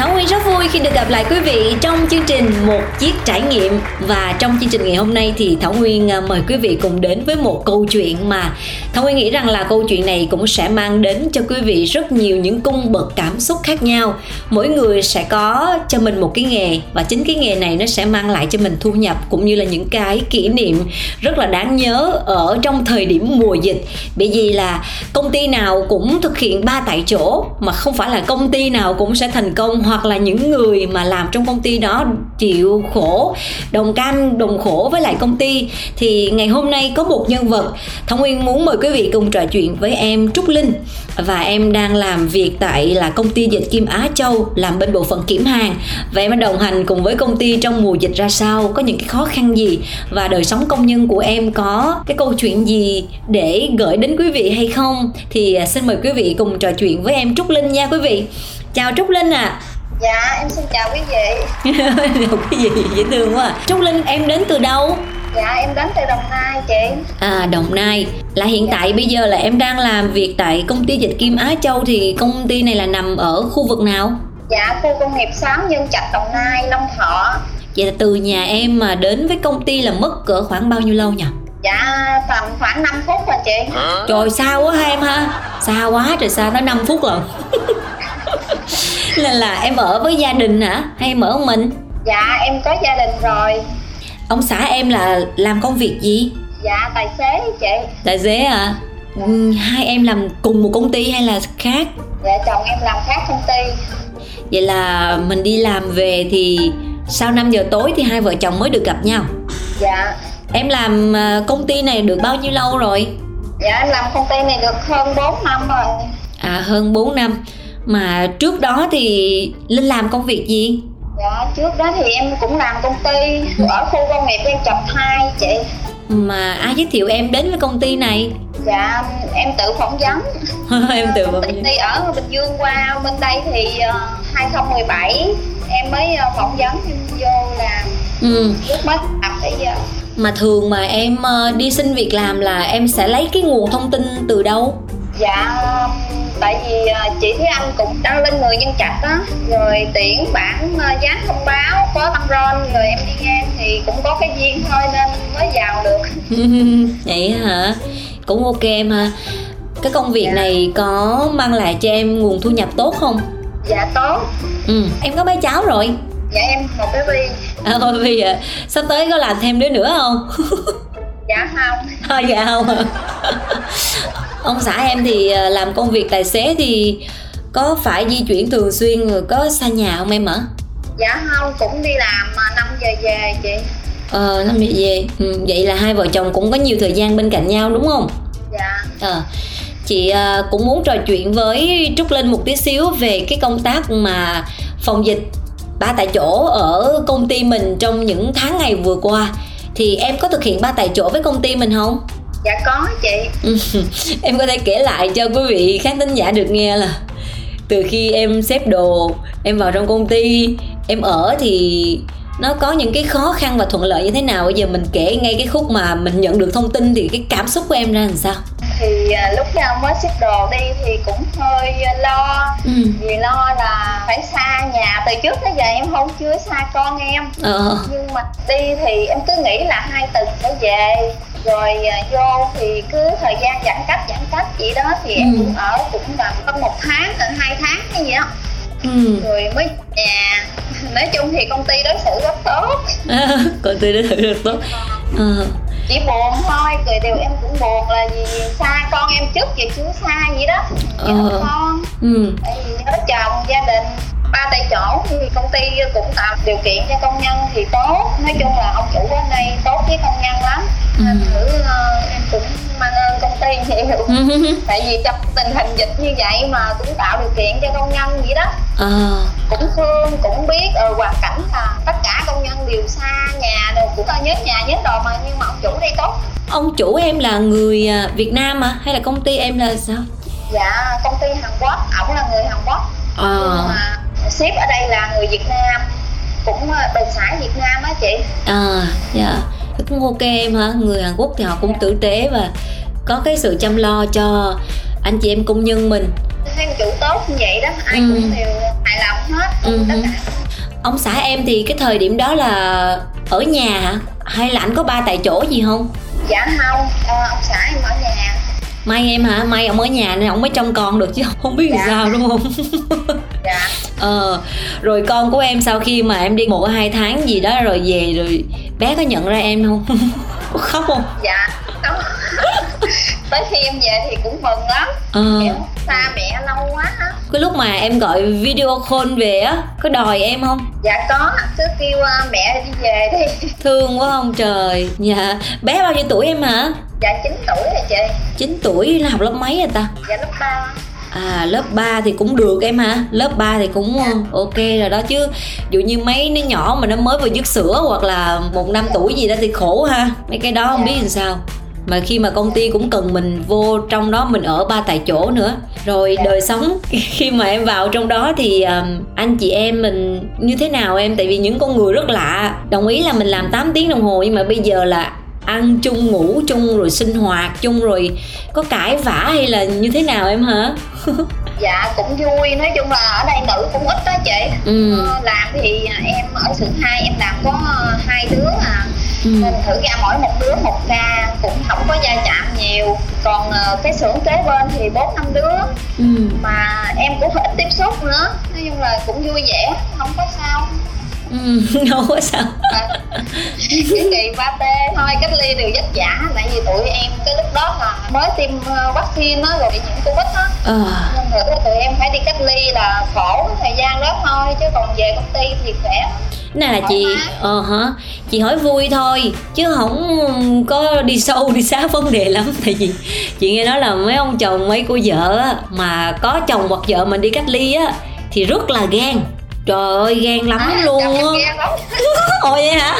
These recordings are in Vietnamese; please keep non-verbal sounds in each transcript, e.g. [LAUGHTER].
Thảo Nguyên rất vui khi được gặp lại quý vị trong chương trình Một Chiếc Trải Nghiệm. Và trong chương trình ngày hôm nay thì Thảo Nguyên ờ, mời quý vị cùng đến với một câu chuyện mà Thảo Nguyên nghĩ rằng là câu chuyện này cũng sẽ mang đến cho quý vị rất nhiều những cung bậc cảm xúc khác nhau. Mỗi người sẽ có cho mình một cái nghề Và chính cái nghề này nó sẽ mang lại cho mình thu nhập Cũng như là những cái kỷ niệm rất là đáng nhớ ở trong thời điểm mùa dịch. Bởi vì là công ty nào cũng thực hiện ba tại chỗ Mà không phải là công ty nào cũng sẽ thành công hoặc là những người mà làm trong công ty đó chịu khổ, đồng cam, đồng khổ với lại công ty. Thì ngày hôm nay có một nhân vật, thông nguyên muốn mời quý vị cùng trò chuyện với em trúc linh. Và em đang làm việc tại là công ty dịch kim á châu, làm bên bộ phận kiểm hàng. Và em đã đồng hành cùng với công ty trong mùa dịch ra sao, có những cái khó khăn gì? Và đời sống công nhân của em có cái câu chuyện gì để gửi đến quý vị hay không? Thì à, xin mời quý vị cùng trò chuyện với em trúc linh nha quý vị. Chào trúc linh ạ. à. Dạ em xin chào quý vị Được cái gì dễ thương quá à. Trúc Linh em đến từ đâu? Dạ em đến từ Đồng Nai chị À Đồng Nai Là hiện dạ. tại bây giờ là em đang làm việc tại công ty dịch Kim Á Châu Thì công ty này là nằm ở khu vực nào? Dạ khu công nghiệp 6 Nhân Trạch Đồng Nai Long Thọ Vậy là từ nhà em mà đến với công ty là mất cỡ khoảng bao nhiêu lâu nhỉ? Dạ tầm khoảng 5 phút rồi chị Trời xa quá ha em ha Xa quá trời xa tới 5 phút rồi [LAUGHS] là là em ở với gia đình hả? Hay em ở một mình? Dạ em có gia đình rồi. Ông xã em là làm công việc gì? Dạ tài xế chị. Tài xế à ừ, hai em làm cùng một công ty hay là khác? Dạ chồng em làm khác công ty. Vậy là mình đi làm về thì sau 5 giờ tối thì hai vợ chồng mới được gặp nhau. Dạ. Em làm à, công ty này được bao nhiêu lâu rồi? Dạ em làm công ty này được hơn 4 năm rồi. À hơn 4 năm mà trước đó thì linh làm công việc gì? Dạ trước đó thì em cũng làm công ty ở khu công nghiệp em chập hai chị. Mà ai giới thiệu em đến với công ty này? Dạ em tự phỏng vấn. [LAUGHS] Em tự phỏng vấn. đi ở bình dương qua bên đây thì uh, ờ, 2017 em mới uh, phỏng vấn em vô làm. Ừ. lúc mới tập bây giờ. Mà thường mà em uh, đi xin việc làm là em sẽ lấy cái nguồn thông tin từ đâu dạ tại vì à, chị Thúy Anh cũng đăng lên người nhân trạch á. Rồi tiễn bản à, dán thông báo có băng ron rồi em đi ngang thì cũng có cái duyên thôi nên mới vào được. [LAUGHS] Vậy hả? Cũng ok em ha. Cái công việc dạ. này có mang lại cho em nguồn thu nhập tốt không? Dạ tốt. Ừ em có mấy cháu rồi. Dạ em một cái vi à baby à sắp tới có làm thêm đứa nữa không? [LAUGHS] Dạ không. Thôi dạ không ông xã em thì ờ, làm công việc tài xế thì có phải di chuyển thường xuyên rồi có xa nhà không em ạ dạ không cũng đi làm mà 5 giờ về chị. Ờ năm giờ về. Ừ, vậy là hai vợ chồng cũng có nhiều thời gian bên cạnh nhau đúng không? Dạ. Ờ chị uh, cũng muốn trò chuyện với trúc linh một tí xíu về cái công tác mà phòng dịch ba tại chỗ ở công ty mình trong những tháng ngày vừa qua. Thì em có thực hiện ba tại chỗ với công ty mình không dạ có chị. [LAUGHS] Em có thể kể lại cho quý vị khán thính giả được nghe là từ khi em xếp đồ em vào trong công ty em ở thì nó có những cái khó khăn và thuận lợi như thế nào? Bây giờ mình kể ngay cái khúc mà mình nhận được thông tin thì cái cảm xúc của em ra làm sao? Thì à, lúc nào mới xếp đồ đi thì cũng hơi lo. Ừ. vì lo là phải xa nhà. Từ trước tới giờ em không chưa xa con em. Ờ. nhưng mà đi thì em cứ nghĩ là hai tuần sẽ về rồi à, vô thì cứ thời gian giãn cách giãn cách vậy đó thì ừ. em cũng ở cũng là hơn một tháng gần hai tháng cái gì đó ừ. rồi mới nhà [LAUGHS] nói chung thì công ty đối xử rất tốt à, công ty đối xử rất tốt à. chỉ buồn thôi cười đều em cũng buồn là vì xa con em trước vậy chưa xa vậy đó ờ. con ừ. tại vì nhớ chồng gia đình ba tại chỗ thì công ty cũng tạo điều kiện cho công nhân thì tốt nói chung là ông chủ ở đây tốt với công nhân lắm ừ. nên thử uh, em cũng mang ơn công ty nhiều. [LAUGHS] Tại vì trong tình hình dịch như vậy mà cũng tạo điều kiện cho công nhân vậy đó. À. cũng thương cũng biết ở hoàn cảnh là tất cả công nhân đều xa nhà đều cũng nhớ nhà nhớ đồ mà nhưng mà ông chủ đây tốt. Ông chủ em là người à, Việt Nam mà hay là công ty em là sao? Dạ công ty Hàn Quốc. Ổng là người Hàn Quốc. À. nhưng mà ship ở đây là người Việt Nam. Cũng bên xã Việt Nam á chị. À dạ cũng ok em hả người Hàn Quốc thì họ cũng tử tế và có cái sự chăm lo cho anh chị em công nhân mình. Thấy chủ tốt như vậy đó ai ừ. cũng đều hài lòng hết ừ. tất cả. Ông xã em thì cái thời điểm đó là ở nhà hả? Hay là anh có ba tại chỗ gì không? Dạ không à, ông xã em ở nhà. May em hả? May ông ở nhà nên ông mới trông con được chứ không biết dạ. sao đúng không? [LAUGHS] Dạ. Ờ rồi con của em sau khi mà em đi một hai tháng gì đó rồi về rồi bé có nhận ra em không? [LAUGHS] Khóc không? Dạ không. [LAUGHS] Tới khi em về thì cũng mừng lắm. Ờ. em xa mẹ lâu quá á. Cái lúc mà em gọi video call về á có đòi em không? Dạ có. Cứ kêu uh, mẹ đi về đi. [LAUGHS] Thương quá không? Trời. Dạ. Bé bao nhiêu tuổi em hả? Dạ 9 tuổi rồi chị. 9 tuổi là học lớp mấy rồi ta? Dạ lớp 3 À lớp 3 thì cũng được em hả? Lớp 3 thì cũng dạ. ok rồi đó chứ. Dụ như mấy nó nhỏ mà nó mới vừa dứt sữa hoặc là một năm tuổi gì đó thì khổ ha. Mấy cái đó không biết làm sao. Mà khi mà công ty cũng cần mình vô trong đó mình ở ba tại chỗ nữa. Rồi đời sống [LAUGHS] khi mà em vào trong đó thì um, anh chị em mình như thế nào em? Tại vì những con người rất lạ. Đồng ý là mình làm 8 tiếng đồng hồ nhưng mà bây giờ là ăn chung ngủ chung rồi sinh hoạt chung rồi có cãi vã hay là như thế nào em hả? [LAUGHS] Dạ cũng vui. Nói chung là ở đây nữ cũng ít đó chị. Ừ. ờ, làm thì em ở xưởng hai em làm có hai đứa à. Ừ. mình thử ra mỗi một đứa một ca cũng không có gia chạm nhiều. Còn uh, cái xưởng kế bên thì bốn năm đứa. Ừ. mà em cũng ít tiếp xúc nữa. Nói chung là cũng vui vẻ không có sao Ừ, [LAUGHS] có sao. Cái kỳ ba t thôi cách ly đều vất vả tại vì tụi em cái lúc đó là mới tiêm uh, vaccine á rồi bị nhiễm covid á. À. nên rồi tụi em phải đi cách ly là khổ thời gian đó thôi chứ còn về công ty thì khỏe. Này là chị ờ hả? Chị hỏi vui thôi chứ không có đi sâu đi xá vấn đề lắm. [LAUGHS] Tại vì chị nghe nói là mấy ông chồng mấy cô vợ á, mà có chồng hoặc vợ mình đi cách ly á thì rất là gan trời ơi gan lắm à, luôn á ồ vậy hả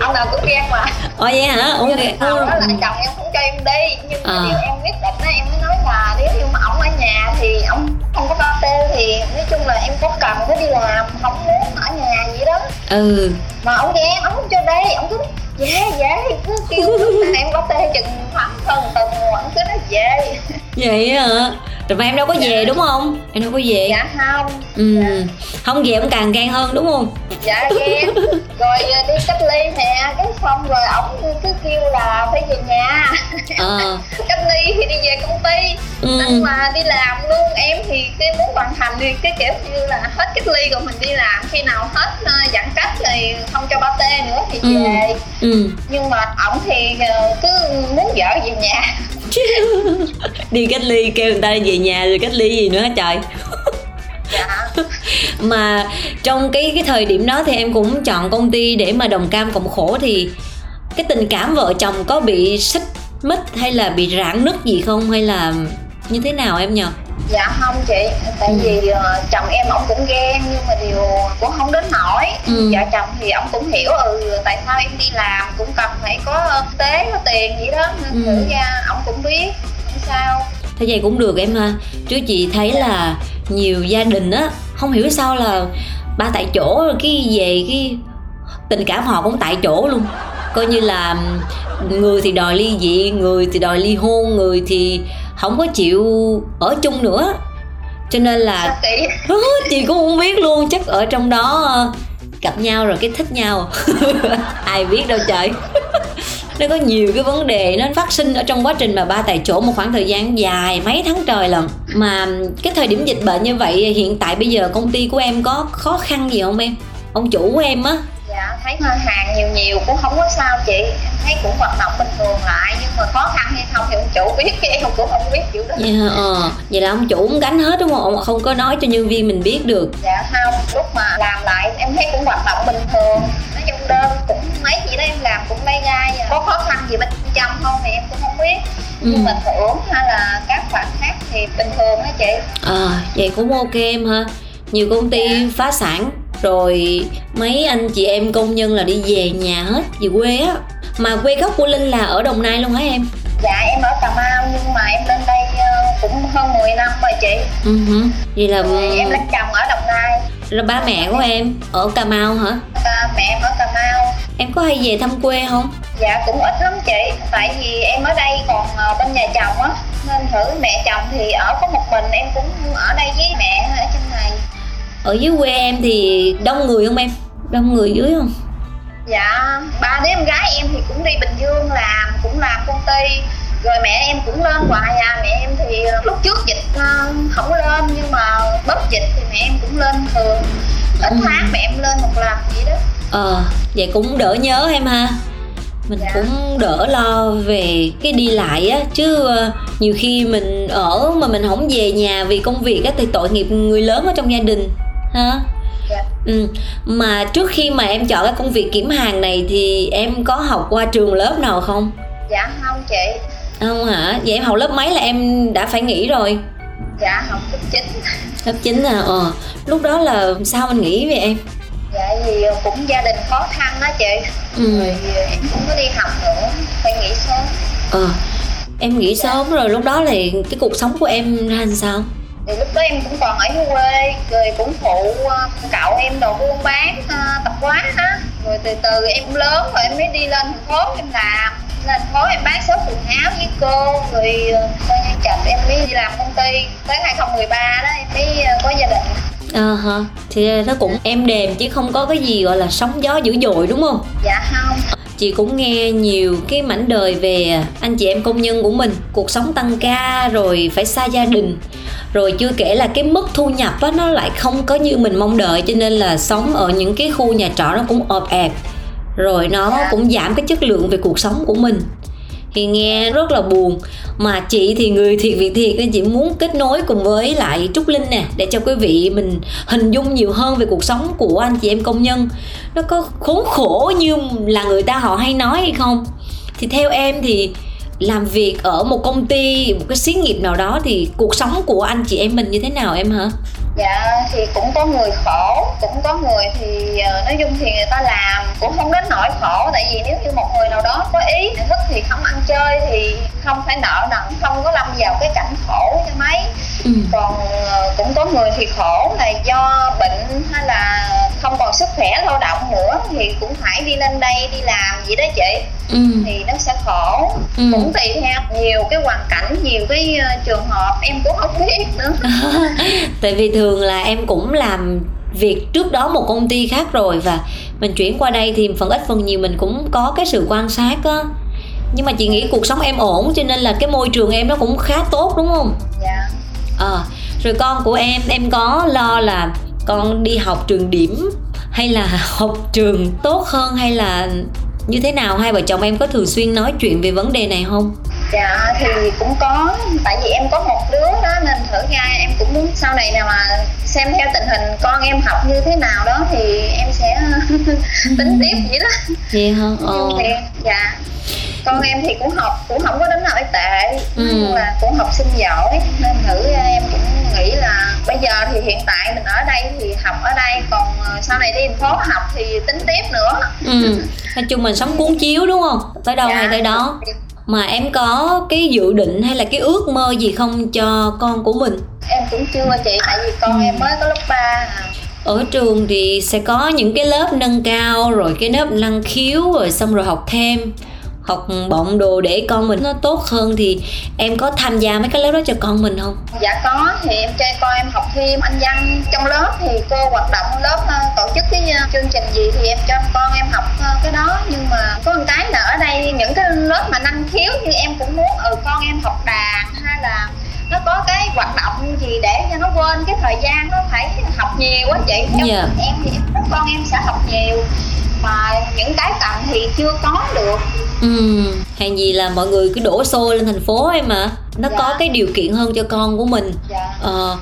ông nào cũng ghen mà ồ vậy hả ủa vậy đó là chồng em không cho em đi nhưng mà à. điều em quyết định á em mới nói là nếu như mà ông ở nhà thì ông không có ba tê thì nói chung là em có cần phải đi làm không muốn ở nhà vậy đó ừ mà ông ghen ông không cho đi ông cứ về về cứ kêu em có tê chừng khoảng hơn tuần ông cứ nói về vậy hả rồi mà em đâu có dạ. về đúng không? Em đâu có về. Dạ không. Ừ. Dạ. không về cũng càng gan hơn đúng không? Dạ ghen rồi ờ, đi cách ly nè. Cái xong rồi ổng cứ kêu là phải về nhà. À. [LAUGHS] cách ly thì đi về công ty. Ừ. nhưng mà đi làm luôn. Em thì cái muốn hoàn thành thì cái kiểu như là hết cách ly rồi mình đi làm. Khi nào hết uh, giãn cách thì không cho ba tê nữa thì ừ. về. Ừ. nhưng mà ổng thì cứ muốn vợ về nhà [LAUGHS] đi cách ly kêu người ta về nhà rồi cách ly gì nữa hả trời? Dạ. [LAUGHS] mà trong cái cái thời điểm đó thì em cũng chọn công ty để mà đồng cam cộng khổ thì cái tình cảm vợ chồng có bị xích mít hay là bị rạn nứt gì không? Hay là như thế nào em nhờ dạ không chị tại ừ. vì uh, chồng em ổng cũng ghen nhưng mà điều cũng không đến nổi ừ. vợ chồng thì ổng cũng hiểu ừ tại sao em đi làm cũng cần phải có tế có tiền vậy đó nên ừ. thử ra ổng cũng biết không sao thế vậy cũng được em ha chứ chị thấy là nhiều gia đình á không hiểu sao là ba tại chỗ cái về cái tình cảm họ cũng tại chỗ luôn coi như là người thì đòi ly dị người thì đòi ly hôn người thì không có chịu ở chung nữa. Cho nên là chị cũng không biết luôn chắc ở trong đó ờ, gặp nhau rồi cái thích nhau. [LAUGHS] Ai biết đâu trời. [LAUGHS] Nó có nhiều cái vấn đề nó phát sinh ở trong quá trình mà ba tại chỗ một khoảng thời gian dài mấy tháng trời lần mà cái thời điểm dịch bệnh như vậy hiện tại bây giờ công ty của em có khó khăn gì không em? Ông chủ của em á thấy hàng nhiều nhiều cũng không có sao chị. Em thấy cũng hoạt động bình thường lại nhưng mà khó khăn hay không thì ông chủ biết [LAUGHS] em cũng không biết kiểu đó. Dạ ờ vậy là ông chủ cũng gánh hết đúng không? Ông không có nói cho nhân viên mình biết được. Dạ không lúc mà làm lại em thấy cũng hoạt động bình thường. Nói chung đơn cũng mấy gì đó em làm cũng lay gai à. có khó khăn gì bên trong không thì em cũng không biết. Ừ. nhưng mà thưởng hay là các khoản khác thì bình thường đó chị. Ờ à, vậy cũng ok em ha. Nhiều công ty dạ. phá sản rồi mấy anh chị em công nhân là đi về nhà hết về quê á. Mà quê gốc của linh là ở đồng nai luôn hả em? Dạ em ở cà mau nhưng mà em lên đây uh, hơn 10 năm rồi chị. Uh-huh. vậy là rồi em lấy chồng ở đồng nai. Rồi ba mẹ của em ở cà mau hả? À, mẹ em ở cà mau. Em có hay về thăm quê không? Dạ cũng ít lắm chị. Tại vì em ở đây còn ờ, bên nhà chồng á. Nên thử mẹ chồng thì ở có một mình em cũng ở dưới quê em thì đông người không em? Đông người dưới không? Dạ ba đứa em gái em thì cũng đi bình dương làm cũng làm công ty. Rồi mẹ em cũng lên hoài à mẹ em thì ờ, lúc trước dịch uh, không lên nhưng mà bớt dịch thì mẹ em cũng lên thường. Ít ừ. tháng mẹ em lên một lần vậy đó. Ờ vậy cũng đỡ nhớ em ha. Mình dạ. cũng đỡ lo về cái đi lại á chứ uh, nhiều khi mình ở mà mình không về nhà vì công việc á thì tội nghiệp người lớn ở trong gia đình ha dạ. ừ. mà trước khi mà em chọn cái công việc kiểm hàng này thì em có học qua trường lớp nào không? Dạ không chị. Không hả? Vậy em học lớp mấy là em đã phải nghỉ rồi? Dạ học lớp 9 lớp 9 à? Ờ. Lúc đó là sao anh nghĩ về em? Dạ vì cũng gia đình khó khăn đó chị. Ừ. rồi em không có đi học nữa phải nghỉ sớm. Ờ. Em nghỉ dạ. sớm rồi lúc đó thì cái cuộc sống của em ra làm sao thì lúc đó em cũng còn ở dưới quê rồi cũng phụ ờ, cậu em đồ buôn bán ờ, tập quán á. Rồi từ từ em lớn rồi em mới đi lên thành phố em làm. Lên phố em bán số quần áo với cô rồi ờ, coi như chồng em mới đi làm công ty. Tới 2013 đó em mới có gia đình. Ờ à, hả thì nó cũng em đềm chứ không có cái gì gọi là sóng gió dữ dội đúng không? Dạ không. Chị cũng nghe nhiều cái mảnh đời về anh chị em công nhân của mình. Cuộc sống tăng ca rồi phải xa gia đình rồi chưa kể là cái mức thu nhập á, nó lại không có như mình mong đợi, cho nên là sống ở những cái khu nhà trọ nó cũng ọp ẹp. Rồi nó cũng giảm cái chất lượng về cuộc sống của mình. Thì nghe rất là buồn. Mà chị thì người thiệt việc thiệt nên chị muốn kết nối cùng với lại trúc linh nè, để cho quý vị mình hình dung nhiều hơn về cuộc sống của anh chị em công nhân. Nó có khốn khổ như là người ta họ hay nói hay không? Thì theo em thì làm việc ở một công ty, một cái xí nghiệp nào đó thì cuộc sống của anh chị em mình như thế nào em hả? Dạ thì cũng có người khổ, cũng có người thì ờ, nói chung thì người ta làm. Cũng không đến nỗi khổ, tại vì nếu như một người nào đó có ý thức thì không ăn chơi, thì không phải nợ nần, không có lâm vào cái cảnh khổ cho mấy ừ. còn ờ, cũng có người thì khổ là do bệnh hay là không còn sức khỏe lao động nữa thì cũng phải đi lên đây đi làm vậy đó chị. Ừ. thì nó sẽ khổ. Ừ. cũng tùy theo nhiều cái hoàn cảnh nhiều cái ờ, trường hợp em cũng không biết nữa. [LAUGHS] Tại vì thường là em cũng làm việc trước đó một công ty khác rồi và mình chuyển qua đây thì phần ít phần nhiều mình cũng có cái sự quan sát á. Nhưng mà chị nghĩ cuộc sống em ổn cho nên là cái môi trường em nó cũng khá tốt đúng không? Dạ à, rồi con của em em có lo là con đi học trường điểm hay là [LAUGHS] học trường tốt hơn hay là như thế nào? Hai vợ chồng em có thường xuyên nói chuyện về vấn đề này không? Dạ thì cũng có tại vì em có một đứa đó nên thử ra em cũng muốn sau này nào mà xem theo tình hình con em học như thế nào đó thì em sẽ [LAUGHS] tính tiếp vậy đó. Vậy hả? Ờ. thì, dạ con em thì cũng học cũng không có đến nỗi tệ ừ. nhưng mà cũng học sinh giỏi nên thử em cũng nghĩ là bây giờ thì hiện tại mình ở đây thì học ở đây còn ờ, sau này đi thành phố học thì tính tiếp nữa ừ. nói chung mình sống cuốn chiếu đúng không tới đâu dạ. hay tới đó mà em có cái dự định hay là cái ước mơ gì không cho con của mình em cũng chưa chị tại vì con ừ. em mới có lớp 3 à ở trường thì sẽ có những cái lớp nâng cao rồi cái lớp năng khiếu rồi xong rồi học thêm học bọng đồ để con mình nó tốt hơn thì em có tham gia mấy cái lớp đó cho con mình không dạ có thì em cho con em học thêm anh văn trong lớp thì cô hoạt động lớp ờ, tổ chức cái ờ, chương trình gì thì em cho con em học ờ, cái đó nhưng mà có một cái là ở đây những cái lớp mà năng khiếu như em cũng muốn ừ con em học đàn hay là nó có cái hoạt động gì để cho nó quên cái thời gian nó phải học nhiều quá chị yeah. Dạ. em thì em con em sẽ học nhiều mà những cái cần thì chưa có được ừ. Hàng gì là mọi người cứ đổ xô lên thành phố em mà nó dạ. có cái điều kiện hơn cho con của mình. Dạ. ờ,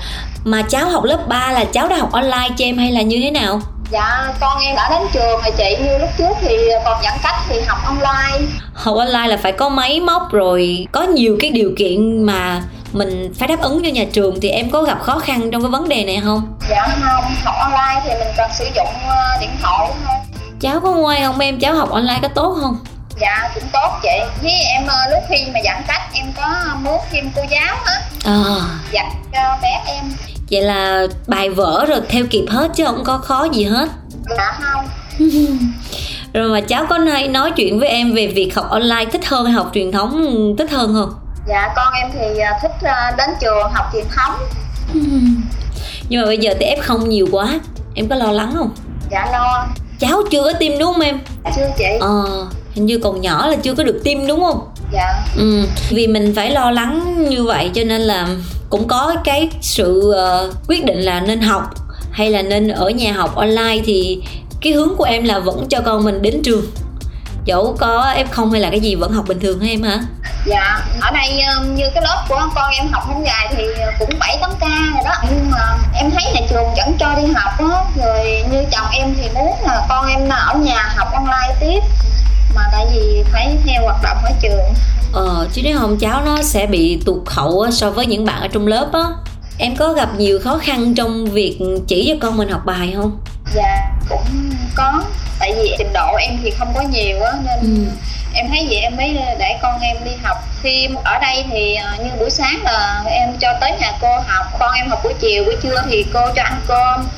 mà cháu học lớp 3 là cháu đã học online cho em hay là như thế nào? Dạ con em đã đến trường rồi chị. Như lúc trước thì còn giãn cách thì học online. Học online là phải có máy móc rồi có nhiều cái điều kiện mà mình phải đáp ứng cho nhà trường thì em có gặp khó khăn trong cái vấn đề này không? Dạ không. Học online thì mình cần sử dụng ờ, điện thoại thôi. Cháu có ngoan không em? Cháu học online có tốt không dạ cũng tốt chị. Với em ờ, lúc khi mà giãn cách em có muốn thêm cô giáo á. À. dặn cho bé em. Vậy là bài vở rồi theo kịp hết chứ không có khó gì hết? Dạ không. [LAUGHS] Rồi mà cháu có hay nói chuyện với em về việc học online thích hơn hay học truyền thống thích hơn không? Dạ con em thì à, thích đến trường học truyền thống. [LAUGHS] Nhưng mà bây giờ thì f không nhiều quá. Em có lo lắng không? Dạ lo. Cháu chưa có tiêm đúng không em? Chưa chị. Ờ hình như còn nhỏ là chưa có được tiêm đúng không? Dạ. Ừ vì mình phải lo lắng như vậy cho nên là cũng có cái sự uh, quyết định là nên học hay là nên ở nhà học online thì cái hướng của em là vẫn cho con mình đến trường. Dẫu có f không hay là cái gì vẫn học bình thường hả em hả? Dạ ở đây như cái lớp của con em học hôm dài thì cũng bảy tám ca rồi đó. Nhưng mà em thấy nhà trường vẫn cho đi học á. Rồi như chồng em thì muốn là con em ở nhà học online tiếp hoạt động ở trường. Ờ chứ nếu không cháu nó sẽ bị tụt hậu so với những bạn ở trong lớp á. Em có gặp nhiều khó khăn trong việc chỉ cho con mình học bài không? Dạ cũng có. Tại vì trình độ em thì không có nhiều á nên ừ. em thấy vậy em mới để con em đi học. Thêm ở đây thì ờ, như buổi sáng là em cho tới nhà cô học con em học buổi chiều buổi trưa thì cô cho ăn cơm.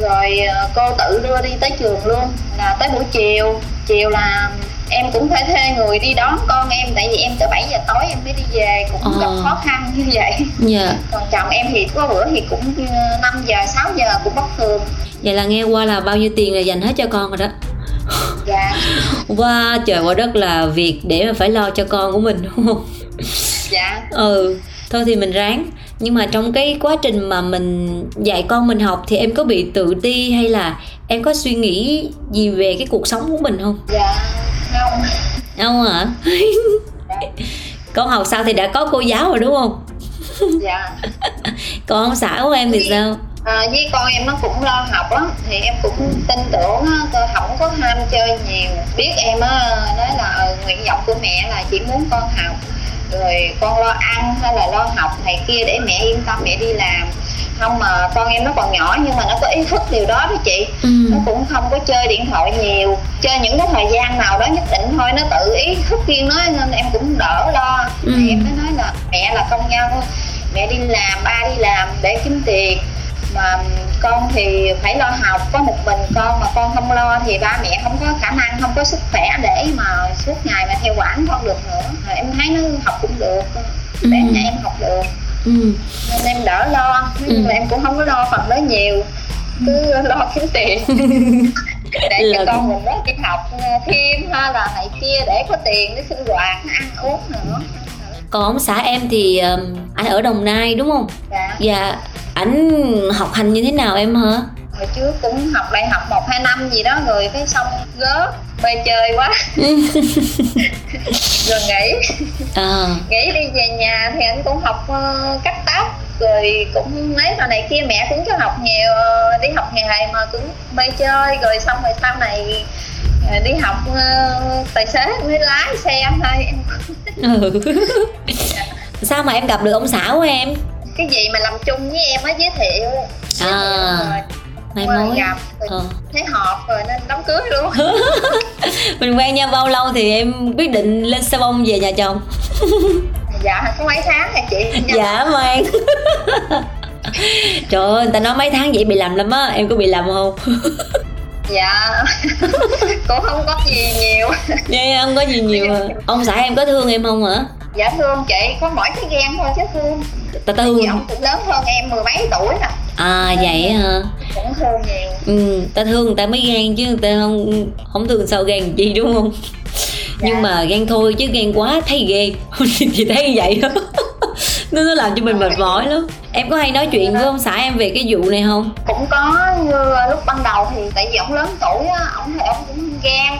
Rồi ờ, cô tự đưa đi tới trường luôn là tới buổi chiều. Chiều là em cũng phải thuê người đi đón con em tại vì em tới 7 giờ tối em mới đi về cũng ờ. gặp khó khăn như vậy. Yeah. Dạ. còn chồng em thì có bữa thì cũng 5 giờ 6 giờ cũng bất thường. Vậy là nghe qua là bao nhiêu tiền là dành hết cho con rồi đó? Dạ. [LAUGHS] Qua trời qua đất là việc để mà phải lo cho con của mình đúng không? Dạ. Ừ thôi thì mình ráng. Nhưng mà trong cái quá trình mà mình dạy con mình học thì em có bị tự ti hay là em có suy nghĩ gì về cái cuộc sống của mình không? Dạ không không hả? [LAUGHS] Con học sao thì đã có cô giáo rồi đúng không? Dạ. Còn ông xã của em thì sao? À, với con em nó cũng lo học á thì em cũng tin tưởng á tôi không có ham chơi nhiều. Biết em á nói là ờ, nguyện vọng của mẹ là chỉ muốn con học rồi con lo ăn hay là lo học này kia để mẹ yên tâm mẹ đi làm. Không mà con em nó còn nhỏ nhưng mà nó có ý thức điều đó đó chị. Ừ. nó cũng không có chơi điện thoại nhiều. Chơi những cái thời gian nào đó nhất định thôi nó tự ý thức riêng nói nên em cũng đỡ lo. Ừ. thì em mới nói là mẹ là công nhân mẹ đi làm ba đi làm để kiếm tiền mà con thì phải lo học có một mình con mà con không lo thì ba mẹ không có khả năng không có sức khỏe để mà suốt ngày mà theo quản con được nữa rồi em thấy nó học cũng được ừ. bé nhà em học được ừ. nên em đỡ lo nhưng ừ. mà em cũng không có lo phần đó nhiều cứ lo kiếm tiền [LAUGHS] để cho con mình đó đi học thêm hay là này kia để có tiền để sinh hoạt ăn uống nữa còn ông xã em thì anh ở đồng nai đúng không? Dạ. Dạ ảnh học hành như thế nào em hả? Hồi trước cũng học đại học một hai năm gì đó rồi cái xong gớt bê chơi quá. [LAUGHS] Rồi nghỉ. À. nghỉ đi về nhà thì anh cũng học uh, cắt tóc rồi cũng mấy trò này kia. Mẹ cũng cho học nhiều uh, đi học nghề mà cũng bê chơi. Rồi xong rồi sau này đi học uh, tài xế mới lái xe thôi ừ. [LAUGHS] sao mà em gặp được ông xã của em? Cái gì mà làm chung với em á giới thiệu. À mai mối gặp ờ. thấy hợp rồi nên đám cưới luôn. [LAUGHS] Mình quen nhau bao lâu thì em quyết định lên xe bông về nhà chồng? [LAUGHS] Dạ có mấy tháng hả chị. Dạ mang trời ơi người ta nói mấy tháng vậy bị làm lắm á em có bị làm không dạ. [LAUGHS] Cũng không có gì nhiều. Dạ không có gì nhiều ông xã em có thương em không hả dạ thương chị. Có mỗi cái ghen thôi chứ thương. Ta thương. ông cũng lớn hơn em mười mấy tuổi nè. À vậy hả? cũng thương nhiều. Ừ ta thương người ta mới ghen chứ người ta không không thương sao ghen chi đúng không? Dạ. nhưng mà ghen thôi chứ ghen quá thấy ghê. [LAUGHS] Thì thấy vậy đó nó nó làm cho mình mệt mỏi lắm. Em có hay nói chuyện với ông xã em về cái vụ này không? Cũng có như lúc ban đầu thì tại vì ông lớn tuổi á ông thì ông cũng ghen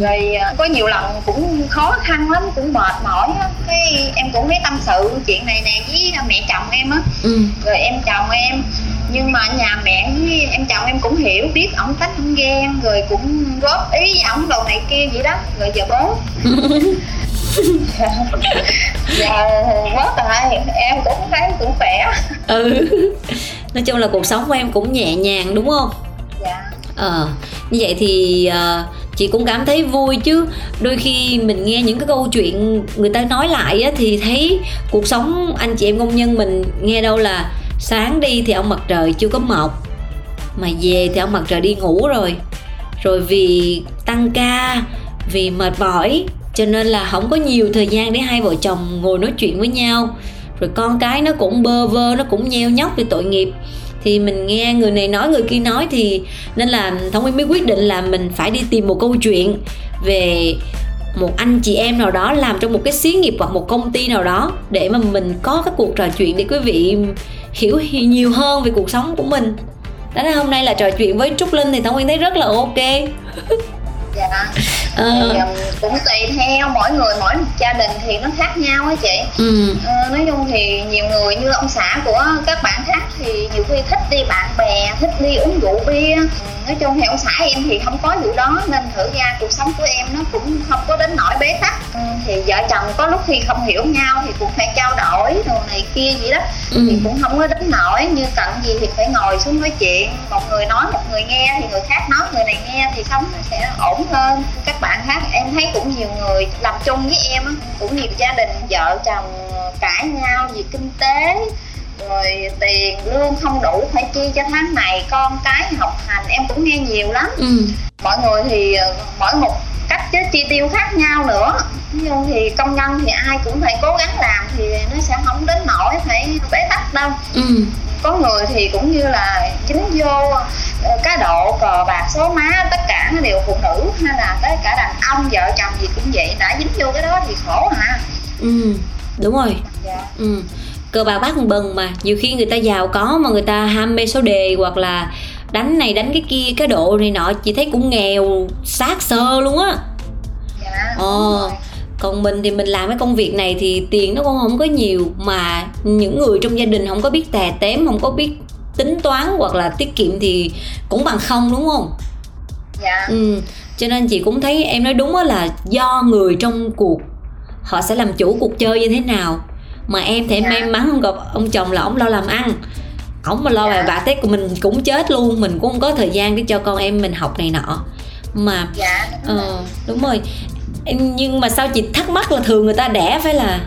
rồi à, có nhiều lần cũng khó khăn lắm cũng mệt mỏi á. Cái em cũng thấy tâm sự chuyện này nè với mẹ chồng em á. Ừ. rồi em chồng em nhưng mà nhà mẹ với em chồng em cũng hiểu biết ổng tánh không ghen rồi cũng góp ý ổng đồ này kia vậy đó. Rồi giờ bố. Dạ bớt rồi em cũng thấy cũng khỏe. Ừ. Nói chung là cuộc sống của em cũng nhẹ nhàng đúng không? Dạ. Ờ như vậy thì uh, chị cũng cảm thấy vui chứ. Đôi khi mình nghe những cái câu chuyện người ta nói lại á, thì thấy cuộc sống anh chị em công nhân mình nghe đâu là sáng đi thì ông mặt trời chưa có mọc, mà về thì ông mặt trời đi ngủ rồi. Rồi vì tăng ca, vì mệt mỏi, cho nên là không có nhiều thời gian để hai vợ chồng ngồi nói chuyện với nhau. Rồi con cái nó cũng bơ vơ, nó cũng nheo nhóc vì tội nghiệp. Thì mình nghe người này nói, người kia nói thì nên là thông minh mới quyết định là mình phải đi tìm một câu chuyện về một anh chị em nào đó làm trong một cái xí nghiệp hoặc một công ty nào đó để mà mình có cái cuộc trò chuyện để quý vị hiểu nhiều hơn về cuộc sống của mình. Đó là hôm nay là trò chuyện với trúc linh thì tao nguyên thấy rất là ok. [LAUGHS] dạ à. thì, um, cũng tùy theo mỗi người mỗi gia đình thì nó khác nhau á chị ừ. à, nói chung thì nhiều người như ông xã của các bạn khác thì nhiều khi thích đi bạn bè thích đi uống rượu bia nói chung thì ông xã em thì không có vụ đó nên thử ra cuộc sống của em nó cũng không có đến nỗi bế tắc ừ, thì vợ chồng có lúc khi không hiểu nhau thì cũng phải trao đổi đồ này kia gì đó ừ. thì cũng không có đến nỗi như cần gì thì phải ngồi xuống nói chuyện một người nói một người nghe thì người khác nói người này nghe thì sống nó sẽ ổn hơn các bạn khác em thấy cũng nhiều người làm chung với em cũng nhiều gia đình, vợ chồng, cãi nhau vì kinh tế rồi tiền lương không đủ phải chi cho tháng này. Con cái học hành em cũng nghe nhiều lắm. Ừ. mọi người thì ờ, mỗi một cách chứ chi tiêu khác nhau nữa. Nhưng thì công nhân thì ai cũng phải cố gắng làm thì nó sẽ không đến nỗi phải bế tắc đâu. Ừ. có người thì cũng như là chính vô ờ, cá độ cờ bạc số má tất cả đều phụ nữ hay là tất cả đàn ông vợ chồng gì cũng vậy. Đã dính vô cái đó thì khổ hả ừ. Đúng rồi. Dạ. ừ cờ bạc bát bần mà. Nhiều khi người ta giàu có mà người ta ham mê số đề hoặc là đánh này đánh cái kia cái độ này nọ chị thấy cũng nghèo sát sơ luôn á. Dạ, ờ còn mình thì mình làm cái công việc này thì tiền nó cũng không có nhiều mà những người trong gia đình không có biết tè tém không có biết tính toán hoặc là tiết kiệm thì cũng bằng không đúng không? Dạ. Ừ cho nên chị cũng thấy em nói đúng là do người trong cuộc họ sẽ làm chủ cuộc chơi như thế nào mà em thì em dạ. may mắn không gặp ông chồng là ông lo làm ăn ổng mà lo dạ. bài bạc tết của mình cũng chết luôn mình cũng không có thời gian để cho con em mình học này nọ mà dạ, đúng, uh, đúng rồi nhưng mà sao chị thắc mắc là thường người ta đẻ phải là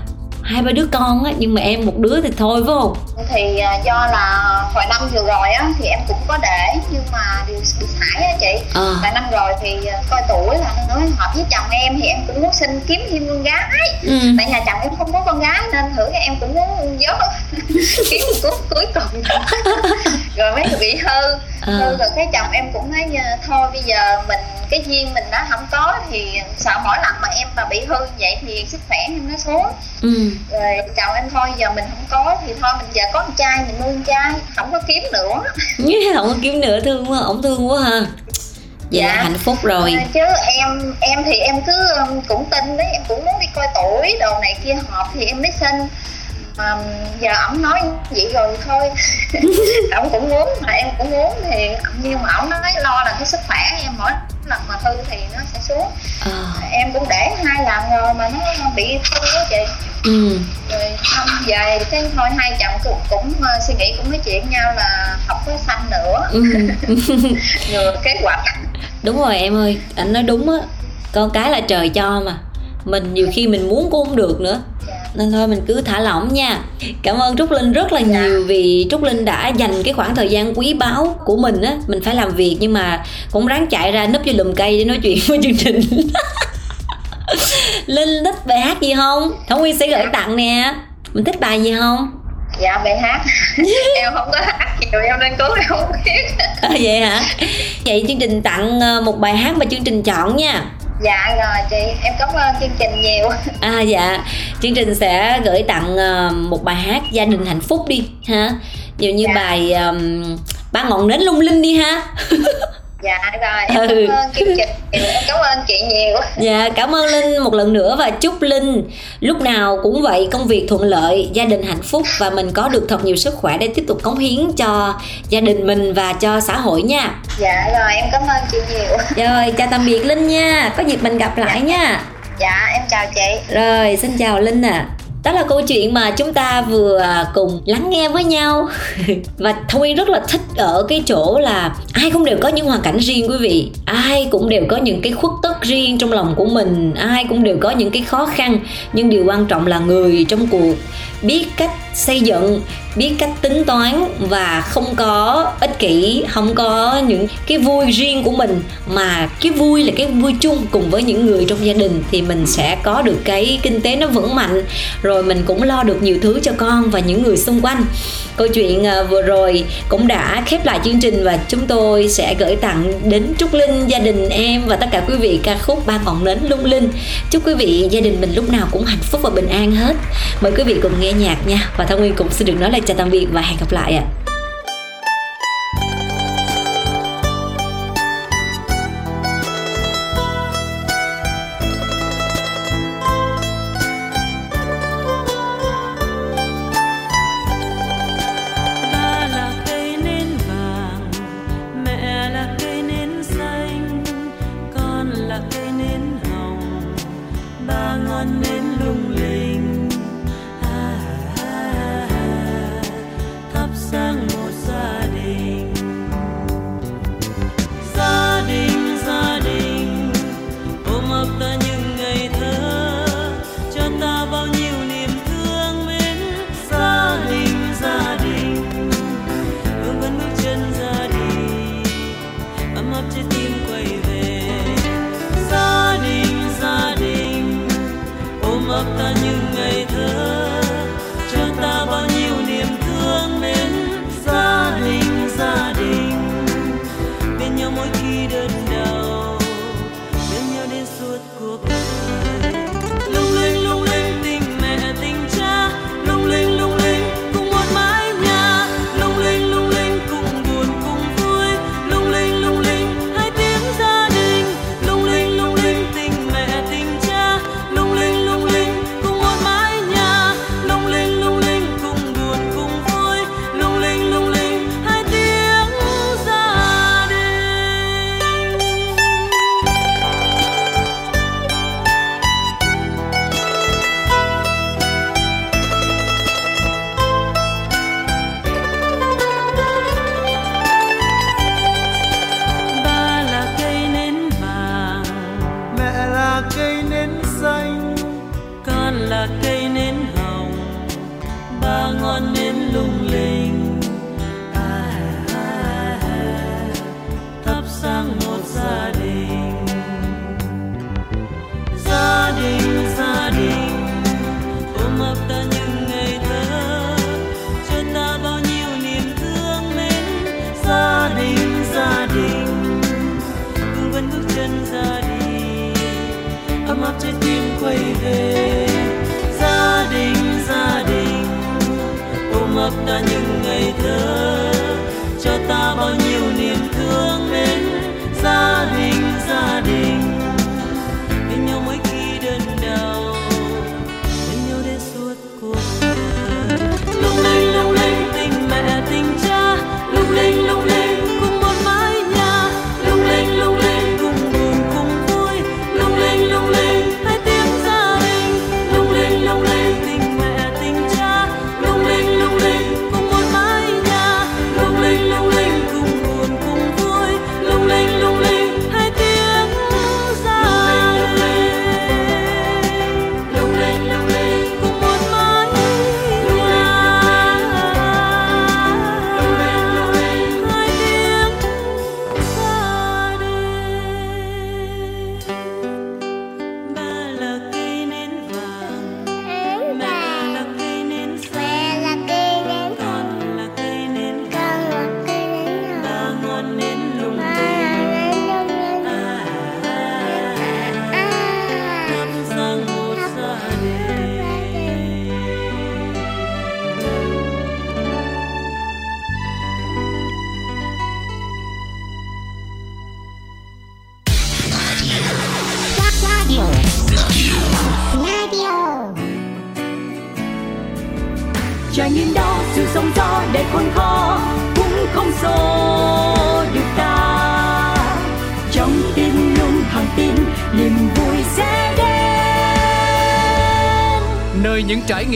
hai ba đứa con á nhưng mà em một đứa thì thôi phải không thì à, do là hồi năm vừa rồi á thì em cũng có để nhưng mà điều bị sải á chị à. tại năm rồi thì à, coi tuổi là nói hợp với chồng em thì em cũng muốn xin kiếm thêm con gái ừ. tại nhà chồng em không có con gái nên thử em cũng muốn dốt [LAUGHS] kiếm một cuối cuối cùng [LAUGHS] rồi mấy người bị hư à. hư rồi cái chồng em cũng nói thôi bây giờ mình cái duyên mình đã không có thì sợ mỗi lần mà em mà bị hư vậy thì sức khỏe em nó xuống. Ừ. rồi chồng em thôi giờ mình không có thì thôi mình giờ có con trai mình nuôi con trai không có kiếm nữa. [LAUGHS] Không có kiếm nữa thương quá ổng thương quá ha. Vậy dạ. là hạnh phúc rồi. À, chứ em em thì em cứ um, cũng tin đấy em cũng muốn đi coi tuổi đồ này kia họp thì em mới xin. Mà giờ ổng nói vậy rồi thôi. [LAUGHS] [LAUGHS] Ổng cũng muốn mà em cũng muốn thì nhưng mà ổng nói lo là cái sức khỏe em mỗi lần mà hư thì nó sẽ xuống. À. em cũng để hai lần rồi mà nó bị hư đó chị. Ừ. rồi xong về cái thôi hai chồng cũng, cũng uh, suy nghĩ cũng nói chuyện nhau là học có xanh nữa. Ừ. [LAUGHS] ngừa kế hoạch. Đúng rồi em ơi anh nói đúng á. Con cái là trời cho mà. Mình nhiều khi mình muốn cũng không được nữa nên thôi mình cứ thả lỏng nha. Cảm ơn trúc linh rất là dạ. nhiều vì trúc linh đã dành cái khoảng thời gian quý báu của mình á. Mình phải làm việc nhưng mà cũng ráng chạy ra núp vô lùm cây để nói chuyện [LAUGHS] với chương trình. Linh thích bài hát gì không? Thống nguyên sẽ gửi tặng nè. Mình thích bài gì không? Dạ bài hát. [LAUGHS] Em không có hát nhiều em nên cố em không biết. À, vậy hả? Vậy chương trình tặng ờ, một bài hát mà chương trình chọn nha dạ rồi chị em cảm ơn chương trình nhiều. [LAUGHS] À dạ. Chương trình sẽ gửi tặng uh, một bài hát gia đình hạnh phúc đi ha. Ví như dạ. bài um, ba ngọn nến lung linh đi ha [LAUGHS] dạ rồi ừ. cảm ơn chương trình em cảm ơn chị nhiều. Dạ cảm ơn linh một lần nữa và chúc linh lúc nào cũng vậy công việc thuận lợi gia đình hạnh phúc và mình có được thật nhiều sức khỏe để tiếp tục cống hiến cho gia đình mình và cho xã hội nha. Dạ rồi em cảm ơn chị nhiều. Rồi chào tạm biệt linh nha có dịp mình gặp lại dạ. nha. Dạ em chào chị. Rồi xin chào linh à đó là câu chuyện mà chúng ta vừa cùng lắng nghe với nhau. [LAUGHS] Và thông yên rất là thích ở cái chỗ là ai cũng đều có những hoàn cảnh riêng quý vị. Ai cũng đều có những cái khuất tất riêng trong lòng của mình. Ai cũng đều có những cái khó khăn. Nhưng điều quan trọng là người trong cuộc biết cách xây dựng, biết cách tính toán và không có ích kỷ, không có những cái vui riêng của mình. Mà cái vui là cái vui chung cùng với những người trong gia đình thì mình sẽ có được cái kinh tế nó vững mạnh. Rồi mình cũng lo được nhiều thứ cho con và những người xung quanh. Câu chuyện à, vừa rồi cũng đã khép lại chương trình và chúng tôi sẽ gửi tặng đến trúc linh, gia đình em và tất cả quý vị ca khúc ba ngọn nến lung linh. Chúc quý vị, gia đình mình lúc nào cũng hạnh phúc và bình an hết. Mời quý vị cùng nghe nhạc nha và thông nguyên cũng xin được nói lời chào tạm biệt và hẹn gặp lại ạ à.